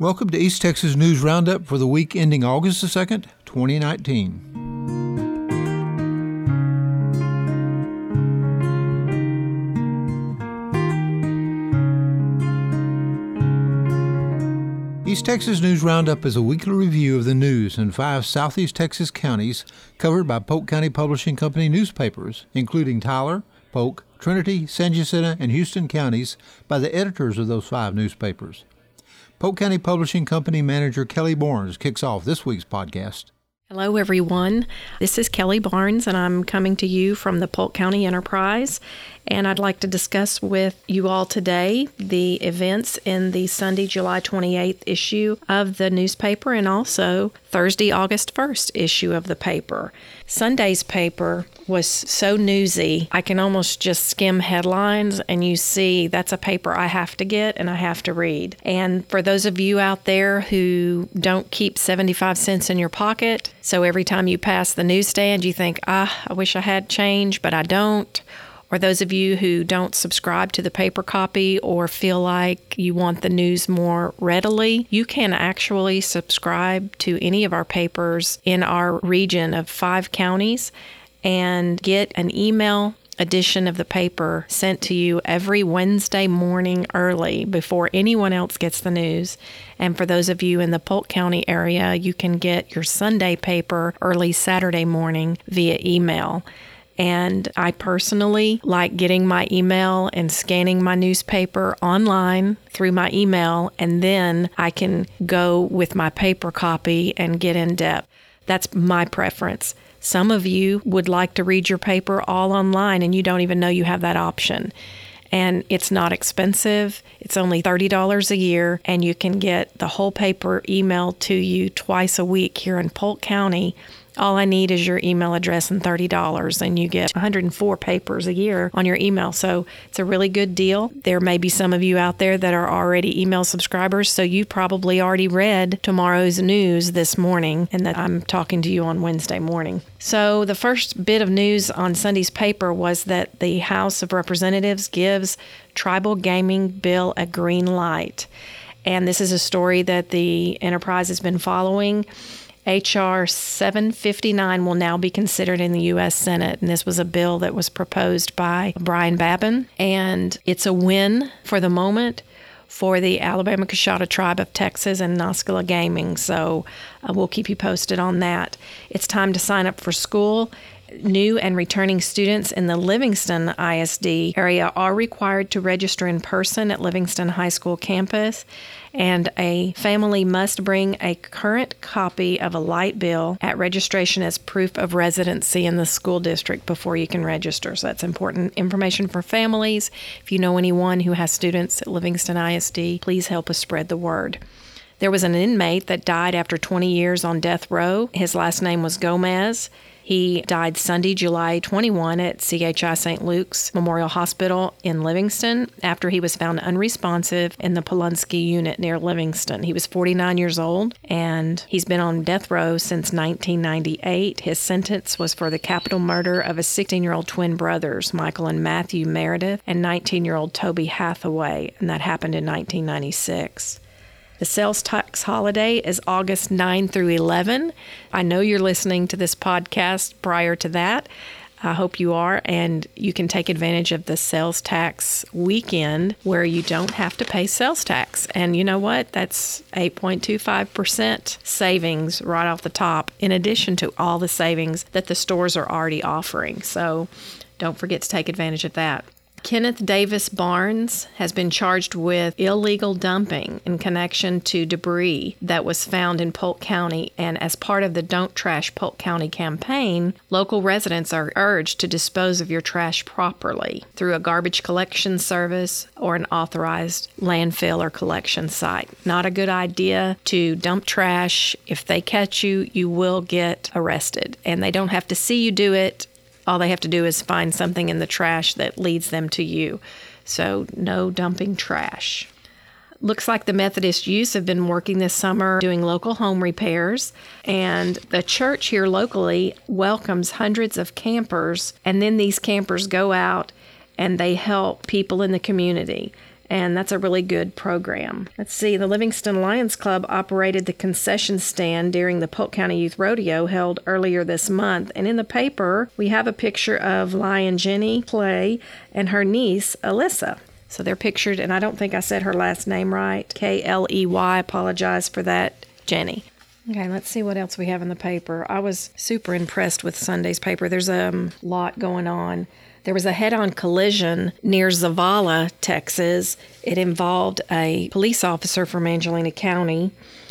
Welcome to East Texas News Roundup for the week ending August the 2nd, 2019. East Texas News Roundup is a weekly review of the news in five southeast Texas counties covered by Polk County Publishing Company newspapers, including Tyler, Polk, Trinity, San Jacinto, and Houston counties by the editors of those five newspapers. Polk County Publishing Company manager Kelly Barnes kicks off this week's podcast. Hello, everyone. This is Kelly Barnes, and I'm coming to you from the Polk County Enterprise. And I'd like to discuss with you all today the events in the Sunday, July 28th issue of the newspaper and also Thursday, August 1st issue of the paper. Sunday's paper was so newsy, I can almost just skim headlines and you see that's a paper I have to get and I have to read. And for those of you out there who don't keep 75 cents in your pocket, so every time you pass the newsstand, you think, ah, I wish I had change, but I don't or those of you who don't subscribe to the paper copy or feel like you want the news more readily, you can actually subscribe to any of our papers in our region of five counties and get an email edition of the paper sent to you every Wednesday morning early before anyone else gets the news. And for those of you in the Polk County area, you can get your Sunday paper early Saturday morning via email. And I personally like getting my email and scanning my newspaper online through my email, and then I can go with my paper copy and get in depth. That's my preference. Some of you would like to read your paper all online and you don't even know you have that option. And it's not expensive. It's only $30 a year, and you can get the whole paper emailed to you twice a week here in Polk County all I need is your email address and $30, and you get 104 papers a year on your email. So it's a really good deal. There may be some of you out there that are already email subscribers, so you probably already read tomorrow's news this morning, and that I'm talking to you on Wednesday morning. So the first bit of news on Sunday's paper was that the House of Representatives gives tribal gaming bill a green light. And this is a story that the enterprise has been following. H.R. 759 will now be considered in the U.S. Senate. And this was a bill that was proposed by Brian Babin. And it's a win for the moment for the Alabama Coushatta Tribe of Texas and Naskila Gaming. So uh, we'll keep you posted on that. It's time to sign up for school. New and returning students in the Livingston ISD area are required to register in person at Livingston High School campus, and a family must bring a current copy of a light bill at registration as proof of residency in the school district before you can register. So that's important information for families. If you know anyone who has students at Livingston ISD, please help us spread the word. There was an inmate that died after 20 years on death row. His last name was Gomez. He died Sunday, July 21 at CHI St. Luke's Memorial Hospital in Livingston after he was found unresponsive in the Polunsky unit near Livingston. He was 49 years old and he's been on death row since 1998. His sentence was for the capital murder of his 16 year old twin brothers, Michael and Matthew Meredith, and 19 year old Toby Hathaway, and that happened in 1996. The sales tax holiday is August 9 through 11. I know you're listening to this podcast prior to that. I hope you are, and you can take advantage of the sales tax weekend where you don't have to pay sales tax. And you know what? That's 8.25% savings right off the top, in addition to all the savings that the stores are already offering. So don't forget to take advantage of that. Kenneth Davis Barnes has been charged with illegal dumping in connection to debris that was found in Polk County. And as part of the Don't Trash Polk County campaign, local residents are urged to dispose of your trash properly through a garbage collection service or an authorized landfill or collection site. Not a good idea to dump trash. If they catch you, you will get arrested. And they don't have to see you do it all they have to do is find something in the trash that leads them to you. So, no dumping trash. Looks like the Methodist youth have been working this summer doing local home repairs, and the church here locally welcomes hundreds of campers, and then these campers go out and they help people in the community. And that's a really good program. Let's see, the Livingston Lions Club operated the concession stand during the Polk County Youth Rodeo held earlier this month, and in the paper we have a picture of Lion Jenny Clay and her niece Alyssa. So they're pictured, and I don't think I said her last name right. K L E Y. Apologize for that, Jenny. Okay, let's see what else we have in the paper. I was super impressed with Sunday's paper. There's a um, lot going on. There was a head on collision near Zavalla, Texas. It involved a police officer from Angelina County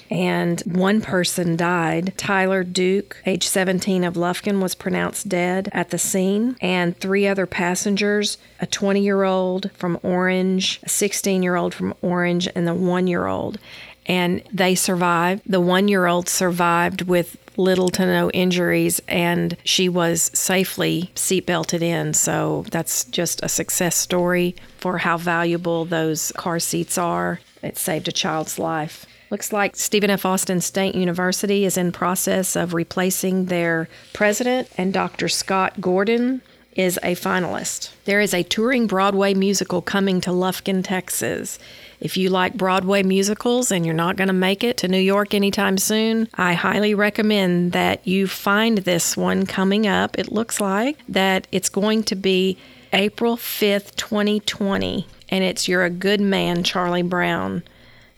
and one person died. Tyler Duke, age 17 of Lufkin, was pronounced dead at the scene, and three other passengers a 20 year old from Orange, a 16 year old from Orange, and the one year old. And they survived. The one year old survived with little to no injuries, and she was safely seatbelted in. So that's just a success story for how valuable those car seats are. It saved a child's life. Looks like Stephen F. Austin State University is in process of replacing their president, and Dr. Scott Gordon is a finalist. There is a touring Broadway musical coming to Lufkin, Texas. If you like Broadway musicals and you're not going to make it to New York anytime soon, I highly recommend that you find this one coming up. It looks like that it's going to be April 5th, 2020, and it's You're a Good Man, Charlie Brown.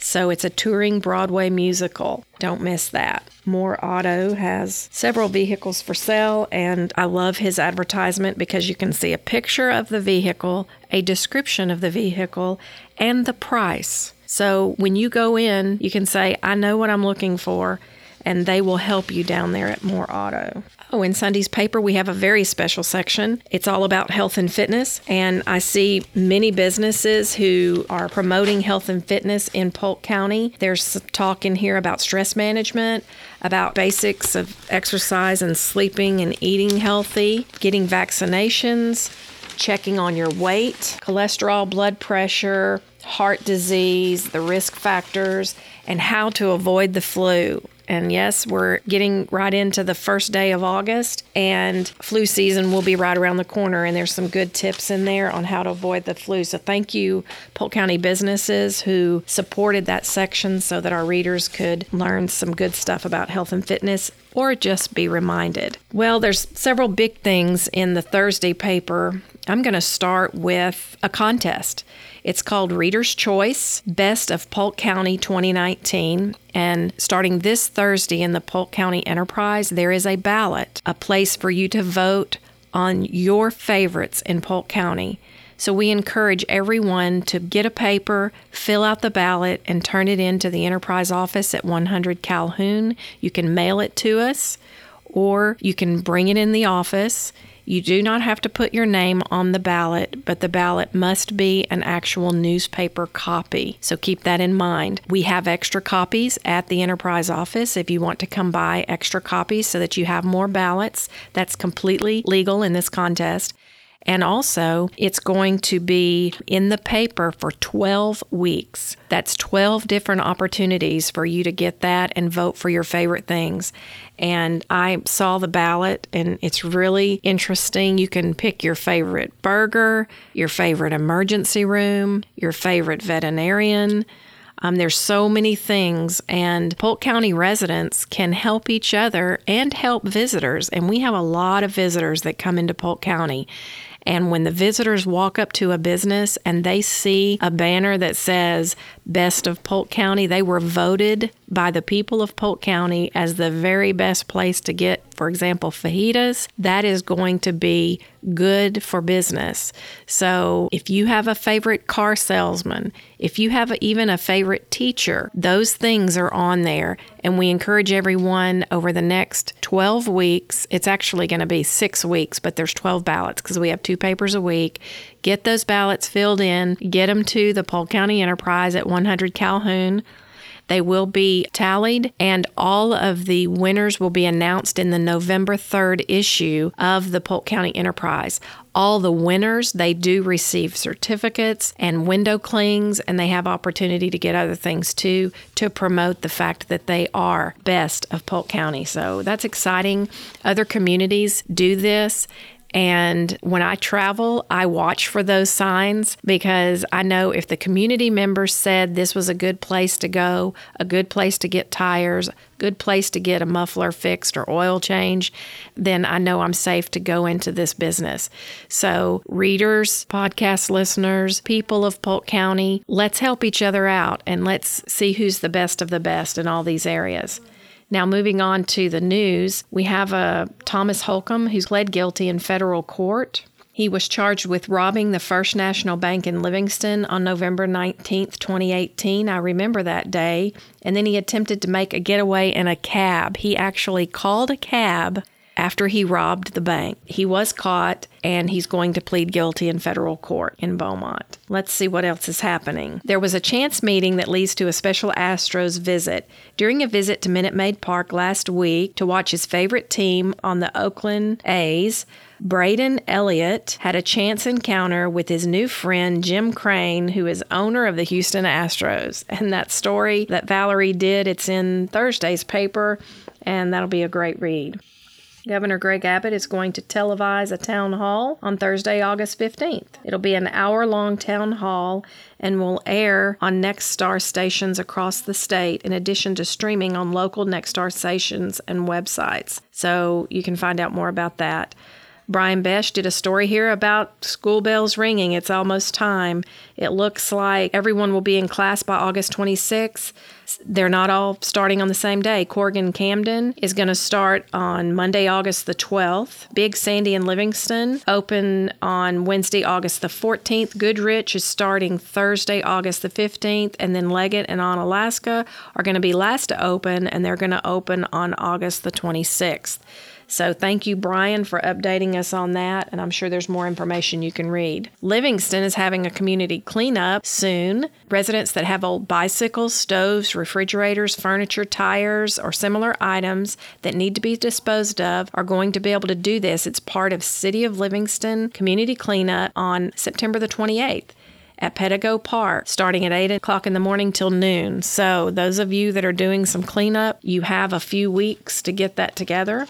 So it's a touring Broadway musical. Don't miss that. More Auto has several vehicles for sale, and I love his advertisement because you can see a picture of the vehicle, a description of the vehicle, and the price. So when you go in, you can say, I know what I'm looking for, and they will help you down there at More Auto. Oh, in Sunday's paper, we have a very special section. It's all about health and fitness. And I see many businesses who are promoting health and fitness in Polk County. There's talk in here about stress management, about basics of exercise and sleeping and eating healthy, getting vaccinations, checking on your weight, cholesterol, blood pressure, heart disease, the risk factors, and how to avoid the flu. And yes, we're getting right into the first day of August, and flu season will be right around the corner. And there's some good tips in there on how to avoid the flu. So thank you, Polk County businesses who supported that section so that our readers could learn some good stuff about health and fitness or just be reminded. Well, there's several big things in the Thursday paper. I'm going to start with a contest. It's called Reader's Choice Best of Polk County 2019. And starting this Thursday in the Polk County Enterprise, there is a ballot, a place for you to vote on your favorites in Polk County. So we encourage everyone to get a paper, fill out the ballot, and turn it into the Enterprise office at 100 Calhoun. You can mail it to us or you can bring it in the office. You do not have to put your name on the ballot, but the ballot must be an actual newspaper copy. So keep that in mind. We have extra copies at the Enterprise office if you want to come buy extra copies so that you have more ballots. That's completely legal in this contest. And also, it's going to be in the paper for 12 weeks. That's 12 different opportunities for you to get that and vote for your favorite things. And I saw the ballot, and it's really interesting. You can pick your favorite burger, your favorite emergency room, your favorite veterinarian. Um, there's so many things, and Polk County residents can help each other and help visitors. And we have a lot of visitors that come into Polk County. And when the visitors walk up to a business and they see a banner that says Best of Polk County, they were voted by the people of Polk County as the very best place to get, for example, fajitas. That is going to be good for business. So if you have a favorite car salesman, if you have even a favorite teacher, those things are on there. And we encourage everyone over the next 12 weeks, it's actually going to be six weeks, but there's 12 ballots because we have two papers a week. Get those ballots filled in, get them to the Polk County Enterprise at 100 Calhoun. They will be tallied, and all of the winners will be announced in the November 3rd issue of the Polk County Enterprise. All the winners, they do receive certificates and window clings, and they have opportunity to get other things too to promote the fact that they are best of Polk County. So that's exciting. Other communities do this And when I travel, I watch for those signs because I know if the community members said this was a good place to go, a good place to get tires, good place to get a muffler fixed or oil change, then I know I'm safe to go into this business. So, readers, podcast listeners, people of Polk County, let's help each other out and let's see who's the best of the best in all these areas. Now, moving on to the news, we have a uh, Thomas Holcomb who's pled guilty in federal court. He was charged with robbing the First National Bank in Livingston on November 19th, 2018. I remember that day. And then he attempted to make a getaway in a cab. He actually called a cab after he robbed the bank. He was caught and he's going to plead guilty in federal court in Beaumont. Let's see what else is happening. There was a chance meeting that leads to a special Astros visit. During a visit to Minute Maid Park last week to watch his favorite team on the Oakland A's, Braden Elliott had a chance encounter with his new friend Jim Crane, who is owner of the Houston Astros. And that story that Valerie did, it's in Thursday's paper, and that'll be a great read. Governor Greg Abbott is going to televise a town hall on Thursday, August 15th. It'll be an hour long town hall and will air on Nexstar stations across the state, in addition to streaming on local Nexstar stations and websites. So you can find out more about that. Brian Besch did a story here about school bells ringing. It's almost time. It looks like everyone will be in class by August 26th. They're not all starting on the same day. Corrigan Camden is going to start on Monday, August the 12th. Big Sandy and Livingston open on Wednesday, August the 14th. Goodrich is starting Thursday, August the 15th. And then Leggett and Onalaska are going to be last to open, and they're going to open on August the 26th. So thank you, Brian, for updating us on that. And I'm sure there's more information you can read. Livingston is having a community cleanup soon. Residents that have old bicycles, stoves, refrigerators, furniture, tires, or similar items that need to be disposed of are going to be able to do this. It's part of City of Livingston community cleanup on September the 28th at Pedigo Park starting at 8 o'clock in the morning till noon. So, those of you that are doing some cleanup, you have a few weeks to get that together.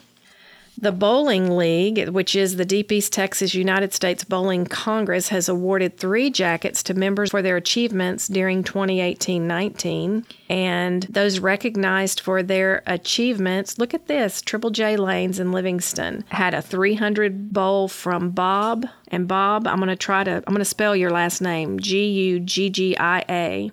The Bowling League, which is the Deep East Texas United States Bowling Congress, has awarded three jackets to members for their achievements during 2018 19. And those recognized for their achievements look at this Triple J Lanes in Livingston had a 300 bowl from Bob. And Bob, I'm going to try to, I'm going to spell your last name G U G G I A.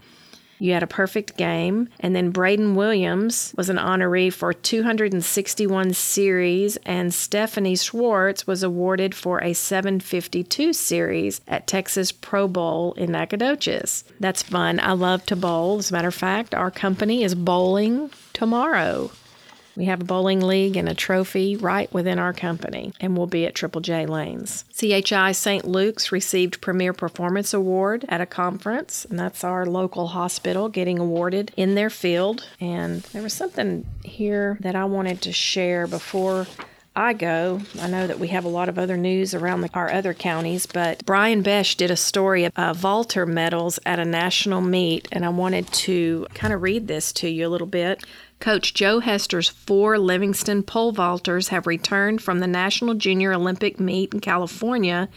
You had a perfect game. And then Braden Williams was an honoree for 261 series, and Stephanie Schwartz was awarded for a 752 series at Texas Pro Bowl in Nacogdoches. That's fun. I love to bowl. As a matter of fact, our company is bowling tomorrow. We have a bowling league and a trophy right within our company, and we'll be at Triple J Lanes. CHI St. Luke's received Premier Performance Award at a conference, and that's our local hospital getting awarded in their field. And there was something here that I wanted to share before I go. I know that we have a lot of other news around the, our other counties, but Brian Besch did a story of uh, medals at a national meet, and I wanted to kind of read this to you a little bit. Coach Joe Hester's four Livingston pole vaulters have returned from the National Junior Olympic meet in California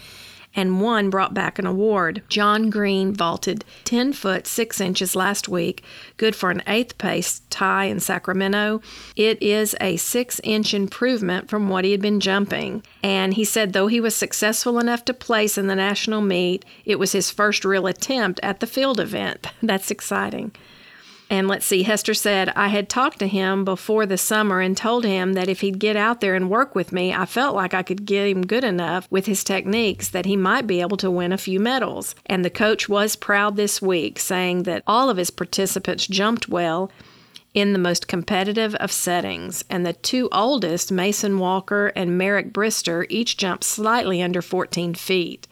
and one brought back an award. John Green vaulted 10 foot 6 inches last week, good for an eighth place tie in Sacramento. It is a 6 inch improvement from what he had been jumping. And he said though he was successful enough to place in the national meet, it was his first real attempt at the field event. That's exciting. And let's see, Hester said, I had talked to him before the summer and told him that if he'd get out there and work with me, I felt like I could get him good enough with his techniques that he might be able to win a few medals. And the coach was proud this week, saying that all of his participants jumped well in the most competitive of settings, and the two oldest, Mason Walker and Merrick Brister, each jumped slightly under 14 feet.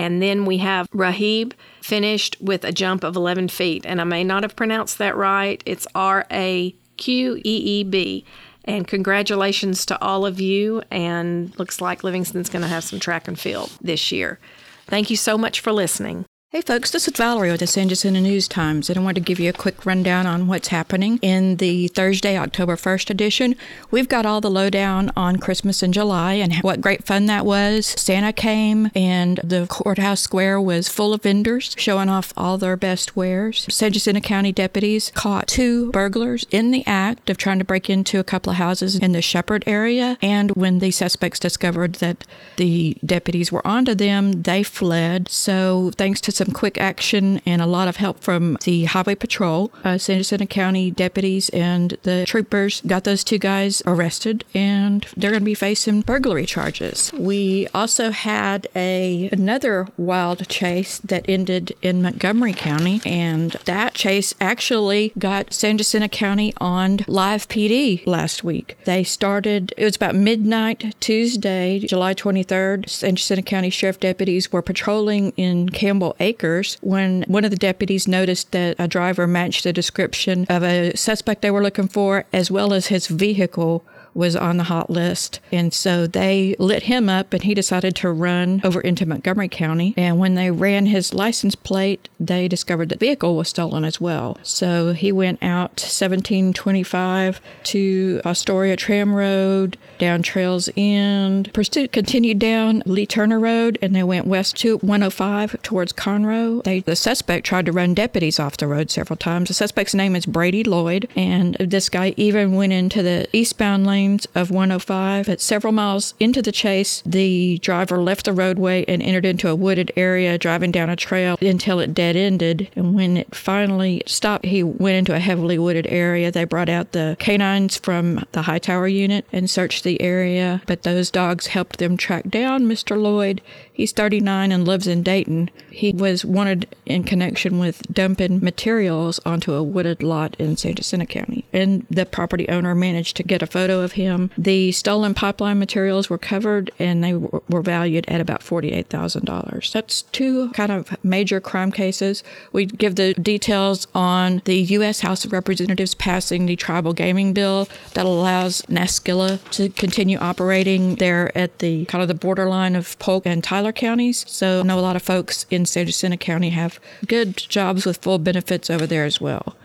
And then we have Rahib finished with a jump of 11 feet. And I may not have pronounced that right. It's R A Q E E B. And congratulations to all of you. And looks like Livingston's going to have some track and field this year. Thank you so much for listening. Hey folks, this is Valerie with the San Jacinto News Times, and I want to give you a quick rundown on what's happening in the Thursday, October 1st edition. We've got all the lowdown on Christmas in July and what great fun that was. Santa came, and the courthouse square was full of vendors showing off all their best wares. San Jacinto County deputies caught two burglars in the act of trying to break into a couple of houses in the Shepherd area, and when the suspects discovered that the deputies were onto them, they fled. So, thanks to some quick action and a lot of help from the Highway Patrol. Uh, San Jacinto County deputies and the troopers got those two guys arrested, and they're going to be facing burglary charges. We also had a another wild chase that ended in Montgomery County, and that chase actually got San Jacinto County on live PD last week. They started. It was about midnight Tuesday, July 23rd. San Jacinto County Sheriff deputies were patrolling in Campbell Acres when one of the deputies noticed that a driver matched the description of a suspect they were looking for, as well as his vehicle was on the hot list. And so they lit him up and he decided to run over into Montgomery County. And when they ran his license plate, they discovered the vehicle was stolen as well. So he went out 1725 to Astoria Tram Road, down Trails End, pursuit continued down Lee Turner Road, and they went west to 105 towards Conroe. They, the suspect tried to run deputies off the road several times. The suspect's name is Brady Lloyd, and this guy even went into the eastbound lane of 105. At several miles into the chase, the driver left the roadway and entered into a wooded area, driving down a trail until it dead ended. And when it finally stopped, he went into a heavily wooded area. They brought out the canines from the Hightower unit and searched the area, but those dogs helped them track down Mr. Lloyd. He's 39 and lives in Dayton. He was wanted in connection with dumping materials onto a wooded lot in San Jacinto County. And the property owner managed to get a photo of him. The stolen pipeline materials were covered and they were valued at about $48,000. That's two kind of major crime cases. We give the details on the U.S. House of Representatives passing the tribal gaming bill that allows Naskila to continue operating there at the kind of the borderline of Polk and Tyler counties. So I know a lot of folks in San Jacinto County have good jobs with full benefits over there as well.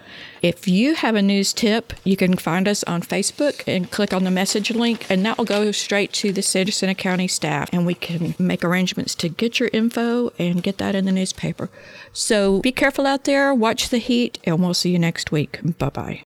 If you have a news tip, you can find us on Facebook and click on the message link, and that will go straight to the Jacinto County staff, and we can make arrangements to get your info and get that in the newspaper. So be careful out there, watch the heat, and we'll see you next week. Bye bye.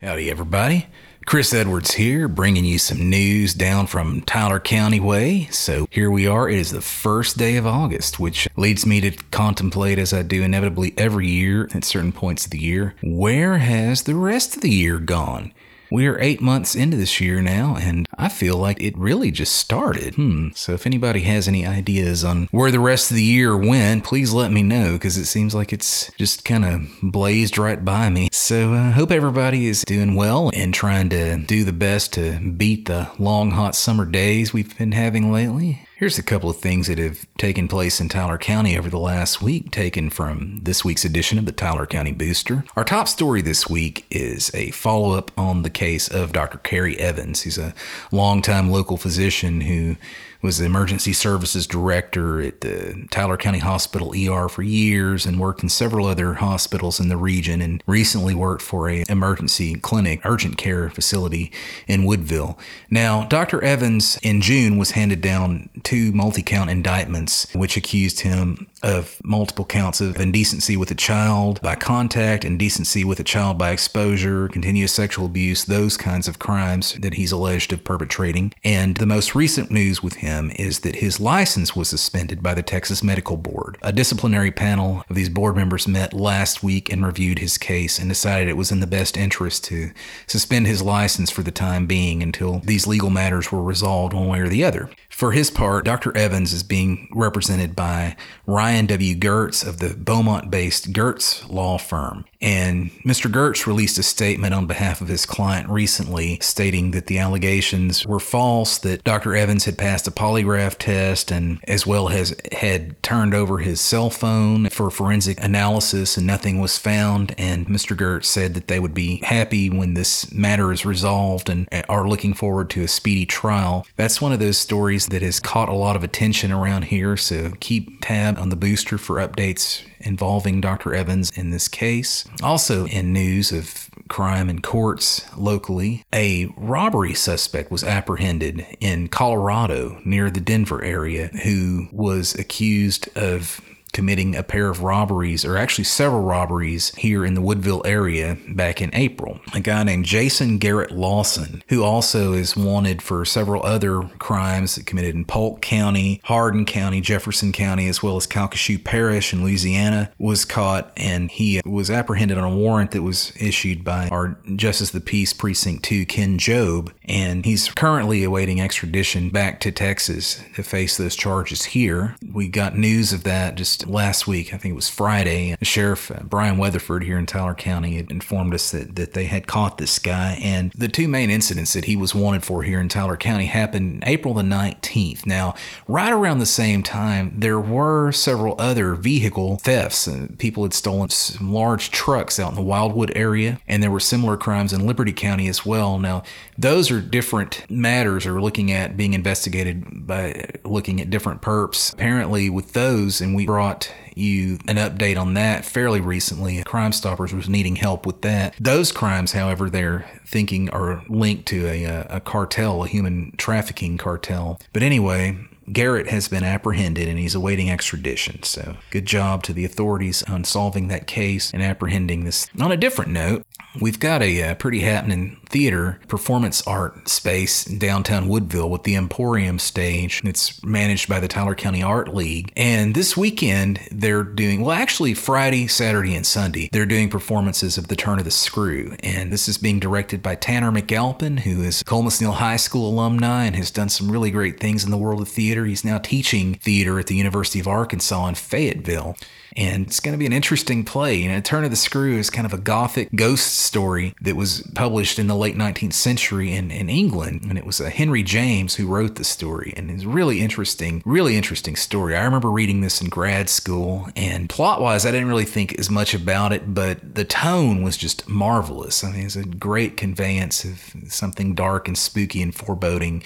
Howdy, everybody. Chris Edwards here, bringing you some news down from Tyler County way. So here we are. It is the first day of August, which leads me to contemplate, as I do inevitably every year at certain points of the year, where has the rest of the year gone? We are eight months into this year now, and I feel like it really just started. Hmm. So if anybody has any ideas on where the rest of the year went, please let me know because it seems like it's just kind of blazed right by me. So I uh, hope everybody is doing well and trying to do the best to beat the long, hot summer days we've been having lately. Here's a couple of things that have taken place in Tyler County over the last week, taken from this week's edition of the Tyler County Booster. Our top story this week is a follow up on the case of Dr. Kerry Evans. He's a longtime local physician who was the emergency services director at the Tyler County Hospital ER for years and worked in several other hospitals in the region and recently worked for a emergency clinic, urgent care facility in Woodville. Now, Dr. Evans in June was handed down two multi-count indictments which accused him of multiple counts of indecency with a child by contact, indecency with a child by exposure, continuous sexual abuse, those kinds of crimes that he's alleged of perpetrating. And the most recent news with him him is that his license was suspended by the Texas Medical Board. A disciplinary panel of these board members met last week and reviewed his case and decided it was in the best interest to suspend his license for the time being until these legal matters were resolved one way or the other. For his part, Dr. Evans is being represented by Ryan W. Gertz of the Beaumont based Gertz Law Firm. And Mr. Gertz released a statement on behalf of his client recently stating that the allegations were false, that Dr. Evans had passed a polygraph test and as well as had turned over his cell phone for forensic analysis and nothing was found. And Mr. Gertz said that they would be happy when this matter is resolved and are looking forward to a speedy trial. That's one of those stories that has caught a lot of attention around here. So keep tab on the booster for updates involving Dr. Evans in this case. Also, in news of crime in courts locally, a robbery suspect was apprehended in Colorado near the Denver area who was accused of committing a pair of robberies, or actually several robberies, here in the Woodville area back in April. A guy named Jason Garrett Lawson, who also is wanted for several other crimes committed in Polk County, Hardin County, Jefferson County, as well as Calcasieu Parish in Louisiana, was caught and he was apprehended on a warrant that was issued by our Justice of the Peace Precinct 2, Ken Jobe, and he's currently awaiting extradition back to Texas to face those charges here. We got news of that just last week. I think it was Friday. Sheriff Brian Weatherford here in Tyler County informed us that, that they had caught this guy. And the two main incidents that he was wanted for here in Tyler County happened April the 19th. Now, right around the same time, there were several other vehicle thefts. Uh, people had stolen some large trucks out in the Wildwood area, and there were similar crimes in Liberty County as well. Now, those are different matters are looking at being investigated by looking at different perps. Apparently, with those, and we brought you an update on that fairly recently. Crime Stoppers was needing help with that. Those crimes, however, they're thinking are linked to a, a cartel, a human trafficking cartel. But anyway, Garrett has been apprehended and he's awaiting extradition. So, good job to the authorities on solving that case and apprehending this. On a different note, we've got a, a uh, pretty happening theater performance art space in downtown Woodville with the Emporium stage. It's managed by the Tyler County Art League. And this weekend, they're doing, well, actually, Friday, Saturday, and Sunday, they're doing performances of The Turn of the Screw. And this is being directed by Tanner McAlpin, who is Colmesneil High School alumni and has done some really great things in the world of theater. He's now teaching theater at the University of Arkansas in Fayetteville and it's going to be an interesting play. You know, Turn of the Screw is kind of a gothic ghost story that was published in the late 19th century in, in England, and it was uh, Henry James who wrote the story, and it's really interesting, really interesting story. I remember reading this in grad school, and plot-wise, I didn't really think as much about it, but the tone was just marvelous. I mean, it's a great conveyance of something dark and spooky and foreboding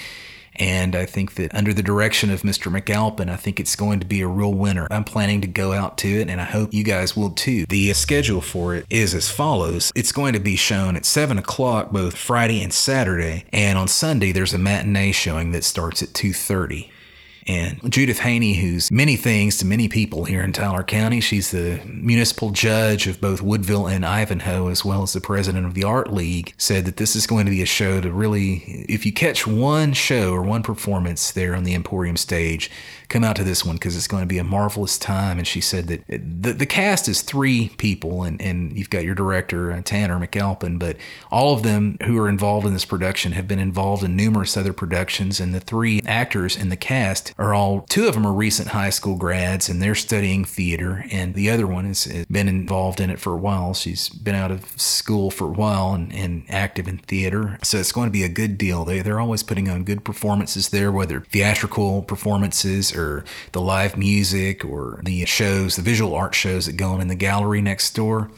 and I think that under the direction of Mr. McAlpin, I think it's going to be a real winner. I'm planning to go out to it, and I hope you guys will too. The schedule for it is as follows it's going to be shown at 7 o'clock both Friday and Saturday, and on Sunday, there's a matinee showing that starts at 2.30 and Judith Haney, who's many things to many people here in Tyler County. She's the municipal judge of both Woodville and Ivanhoe, as well as the president of the Art League, said that this is going to be a show to really, if you catch one show or one performance there on the Emporium stage, come out to this one because it's going to be a marvelous time. And she said that the, the cast is three people, and, and you've got your director, uh, Tanner McAlpin, but all of them who are involved in this production have been involved in numerous other productions. And the three actors in the cast are all, two of them are recent high school grads, and they're studying theater. And the other one has been involved in it for a while. She's been out of school for a while and, and active in theater. So it's going to be a good deal. They, they're always putting on good performances there, whether theatrical performances or or the live music or the shows, the visual art shows that go on in the gallery next door.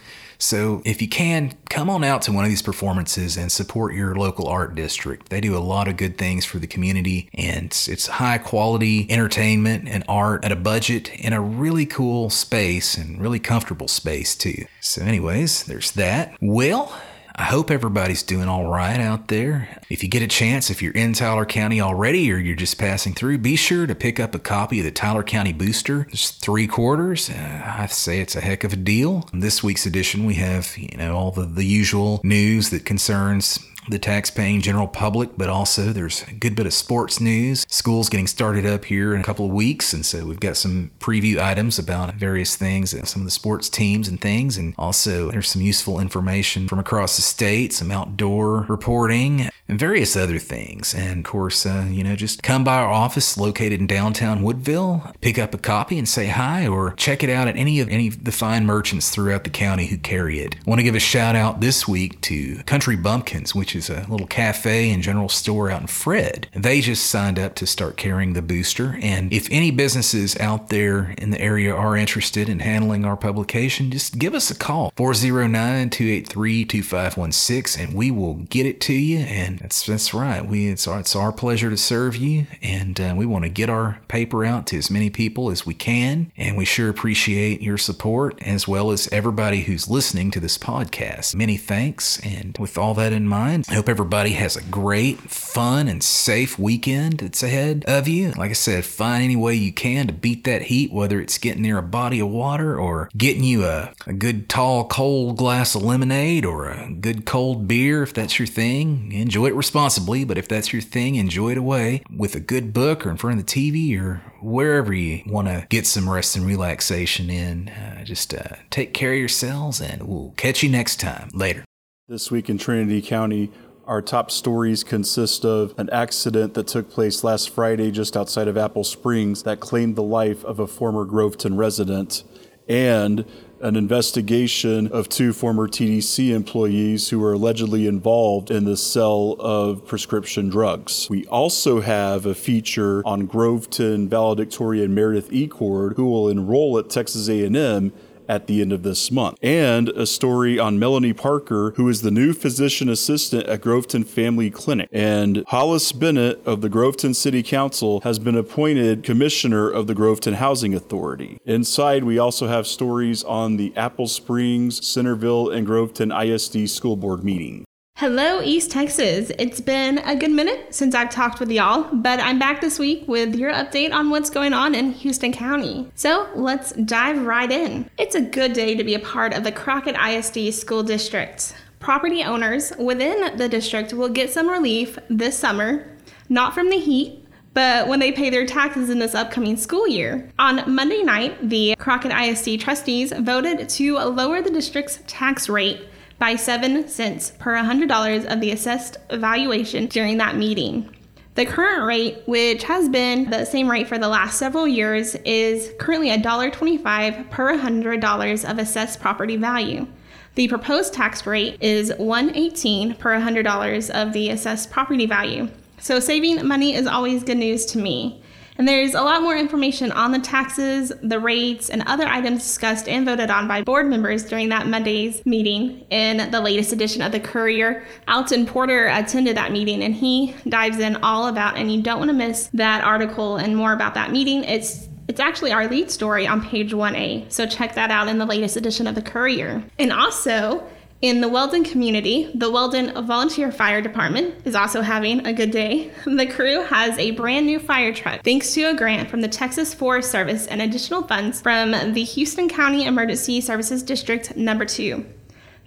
So, if you can, come on out to one of these performances and support your local art district. They do a lot of good things for the community, and it's high quality entertainment and art at a budget in a really cool space and really comfortable space, too. So, anyways, there's that. Well, I hope everybody's doing all right out there. If you get a chance, if you're in Tyler County already or you're just passing through, be sure to pick up a copy of the Tyler County Booster. It's three quarters. Uh, I say it's a heck of a deal. In this week's edition, we have, you know, all the, the usual news that concerns the tax-paying general public, but also there's a good bit of sports news. School's getting started up here in a couple of weeks, and so we've got some preview items about various things, uh, some of the sports teams and things, and also there's some useful information from across the state, some outdoor reporting. And various other things. And of course, uh, you know, just come by our office located in downtown Woodville, pick up a copy and say hi, or check it out at any of any of the fine merchants throughout the county who carry it. I want to give a shout out this week to Country Bumpkins, which is a little cafe and general store out in Fred. They just signed up to start carrying the booster. And if any businesses out there in the area are interested in handling our publication, just give us a call 409 283 2516 and we will get it to you. And that's that's right. We it's our, it's our pleasure to serve you, and uh, we want to get our paper out to as many people as we can. And we sure appreciate your support as well as everybody who's listening to this podcast. Many thanks. And with all that in mind, I hope everybody has a great, fun, and safe weekend that's ahead of you. Like I said, find any way you can to beat that heat, whether it's getting near a body of water or getting you a, a good, tall, cold glass of lemonade or a good cold beer if that's your thing. Enjoy it responsibly, but if that's your thing, enjoy it away with a good book or in front of the TV or wherever you want to get some rest and relaxation in. Uh, just uh, take care of yourselves and we'll catch you next time. Later. This week in Trinity County, our top stories consist of an accident that took place last Friday just outside of Apple Springs that claimed the life of a former Groveton resident, and an investigation of two former TDC employees who were allegedly involved in the sale of prescription drugs. We also have a feature on Groveton valedictorian Meredith Ecord, who will enroll at Texas A&M at the end of this month. And a story on Melanie Parker, who is the new physician assistant at Groveton Family Clinic. And Hollis Bennett of the Groveton City Council has been appointed commissioner of the Groveton Housing Authority. Inside, we also have stories on the Apple Springs, Centerville, and Groveton ISD school board meeting. Hello, East Texas. It's been a good minute since I've talked with y'all, but I'm back this week with your update on what's going on in Houston County. So let's dive right in. It's a good day to be a part of the Crockett ISD School District. Property owners within the district will get some relief this summer, not from the heat, but when they pay their taxes in this upcoming school year. On Monday night, the Crockett ISD trustees voted to lower the district's tax rate by 7 cents per $100 of the assessed valuation during that meeting. The current rate, which has been the same rate for the last several years, is currently $1.25 per $100 of assessed property value. The proposed tax rate is 118 per $100 of the assessed property value. So saving money is always good news to me. And there's a lot more information on the taxes, the rates, and other items discussed and voted on by board members during that Monday's meeting in the latest edition of the Courier. Alton Porter attended that meeting and he dives in all about, and you don't want to miss that article and more about that meeting. It's it's actually our lead story on page 1A, so check that out in the latest edition of the Courier. And also, in the Weldon community, the Weldon Volunteer Fire Department is also having a good day. The crew has a brand new fire truck thanks to a grant from the Texas Forest Service and additional funds from the Houston County Emergency Services District Number 2.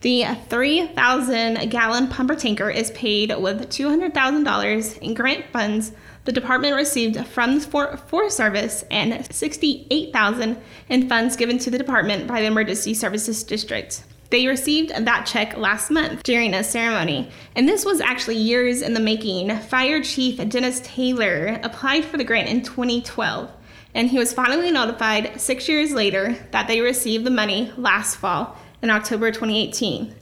The 3,000 gallon pumper tanker is paid with $200,000 in grant funds the department received from the Forest Service and 68,000 in funds given to the department by the Emergency Services District. They received that check last month during a ceremony, and this was actually years in the making. Fire Chief Dennis Taylor applied for the grant in 2012, and he was finally notified six years later that they received the money last fall in October 2018.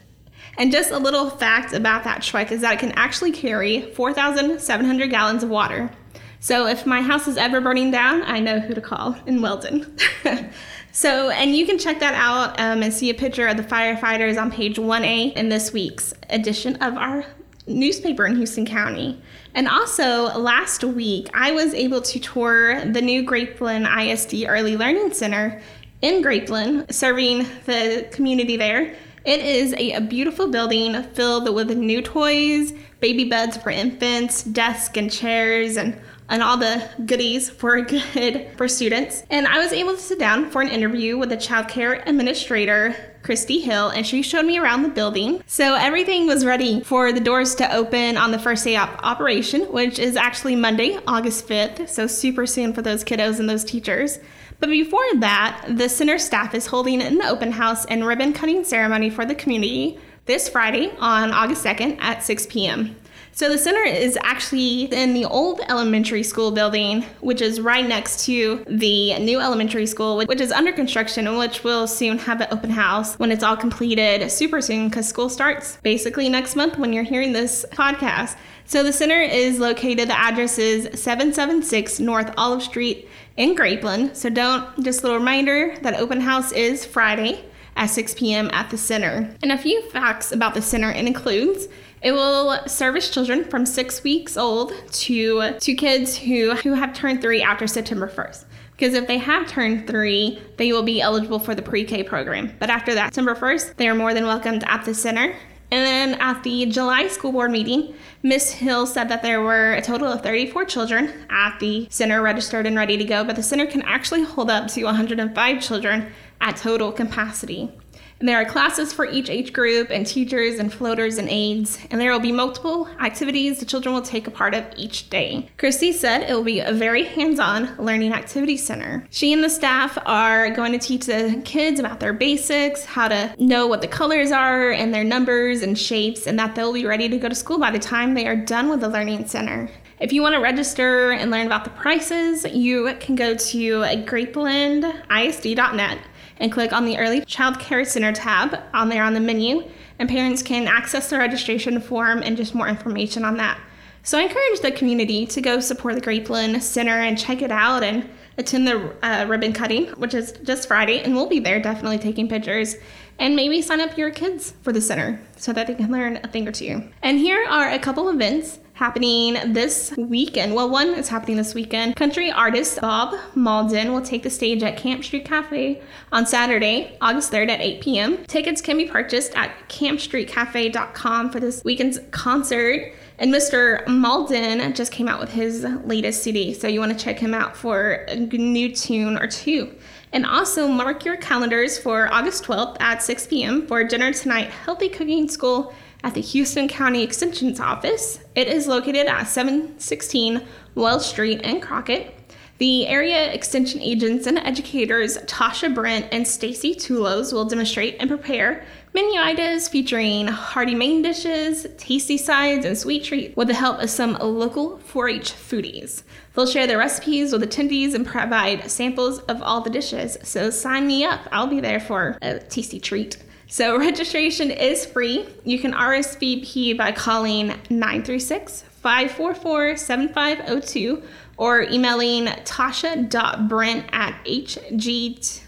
And just a little fact about that truck is that it can actually carry 4,700 gallons of water. So if my house is ever burning down, I know who to call in Weldon. So, and you can check that out um, and see a picture of the firefighters on page 1A in this week's edition of our newspaper in Houston County. And also, last week, I was able to tour the new Grapeland ISD Early Learning Center in Grapeland, serving the community there. It is a, a, beautiful building filled with new toys, baby beds for infants, desks and chairs, and and all the goodies for good for students. And I was able to sit down for an interview with the child care administrator, Christy Hill, and she showed me around the building. So everything was ready for the doors to open on the first day of operation, which is actually Monday, August 5th. So super soon for those kiddos and those teachers. But before that, the center staff is holding an open house and ribbon cutting ceremony for the community this Friday on August 2nd at 6 p.m. So the center is actually in the old elementary school building, which is right next to the new elementary school, which is under construction and which will soon have an open house when it's all completed super soon because school starts basically next month when you're hearing this podcast. So the center is located, the address is 776 North Olive Street in Grapeland. So don't, just a little reminder that open house is Friday at 6 p.m. at the center. And a few facts about the center it includes it will service children from six weeks old to to kids who, who have turned three after September 1st. Because if they have turned three, they will be eligible for the pre K program. But after that, September 1st, they are more than welcomed at the center. And then at the July school board meeting, Miss Hill said that there were a total of 34 children at the center registered and ready to go, but the center can actually hold up to 105 children at total capacity. And there are classes for each age group, and teachers and floaters and aides, and there will be multiple activities the children will take a part of each day. Christy said it will be a very hands on learning activity center. She and the staff are going to teach the kids about their basics, how to know what the colors are and their numbers and shapes, and that they'll be ready to go to school by the time they are done with the Learning Center. If you want to register and learn about the prices, you can go to grapelandisd.net and click on the Early Child Care Center tab on there on the menu, and parents can access the registration form and just more information on that. So I encourage the community to go support the Grapeland Center and check it out and attend the uh, ribbon cutting, which is just Friday, and we'll be there definitely taking pictures. And maybe sign up your kids for the center so that they can learn a thing or two. And here are a couple events happening this weekend. Well, one is happening this weekend. Country artist Bob Malden will take the stage at Camp Street Cafe on Saturday, August 3rd at 8 p.m. Tickets can be purchased at campstreetcafe.com for this weekend's concert. And Mr. Malden just came out with his latest CD, so you want to check him out for a new tune or two. And also mark your calendars for August 12th at 6 p.m. for dinner tonight, Healthy Cooking School at the Houston County Extension's office. It is located at 716 Wells Street in Crockett. The area extension agents and educators Tasha Brent and Stacy Tulos will demonstrate and prepare menu items featuring hearty main dishes, tasty sides, and sweet treats with the help of some local 4-H foodies. They'll share their recipes with attendees and provide samples of all the dishes. So sign me up. I'll be there for a tasty treat. So registration is free. You can RSVP by calling 936 544 7502 or emailing tasha.brent at ag.tamu.edu.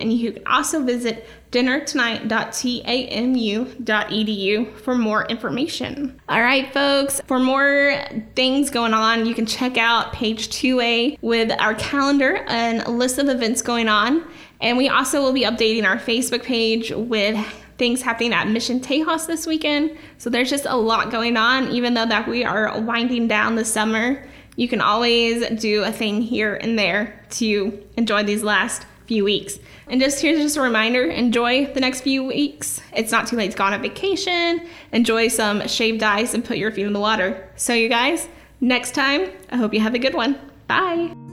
And you can also visit dinnertonight.tamu.edu for more information. All right, folks, for more things going on, you can check out page 2A with our calendar and a list of events going on. And we also will be updating our Facebook page with things happening at Mission Tejas this weekend. So there's just a lot going on, even though that we are winding down the summer. You can always do a thing here and there to enjoy these last few weeks. And just here's just a reminder enjoy the next few weeks. It's not too late to go on a vacation. Enjoy some shaved ice and put your feet in the water. So, you guys, next time, I hope you have a good one. Bye.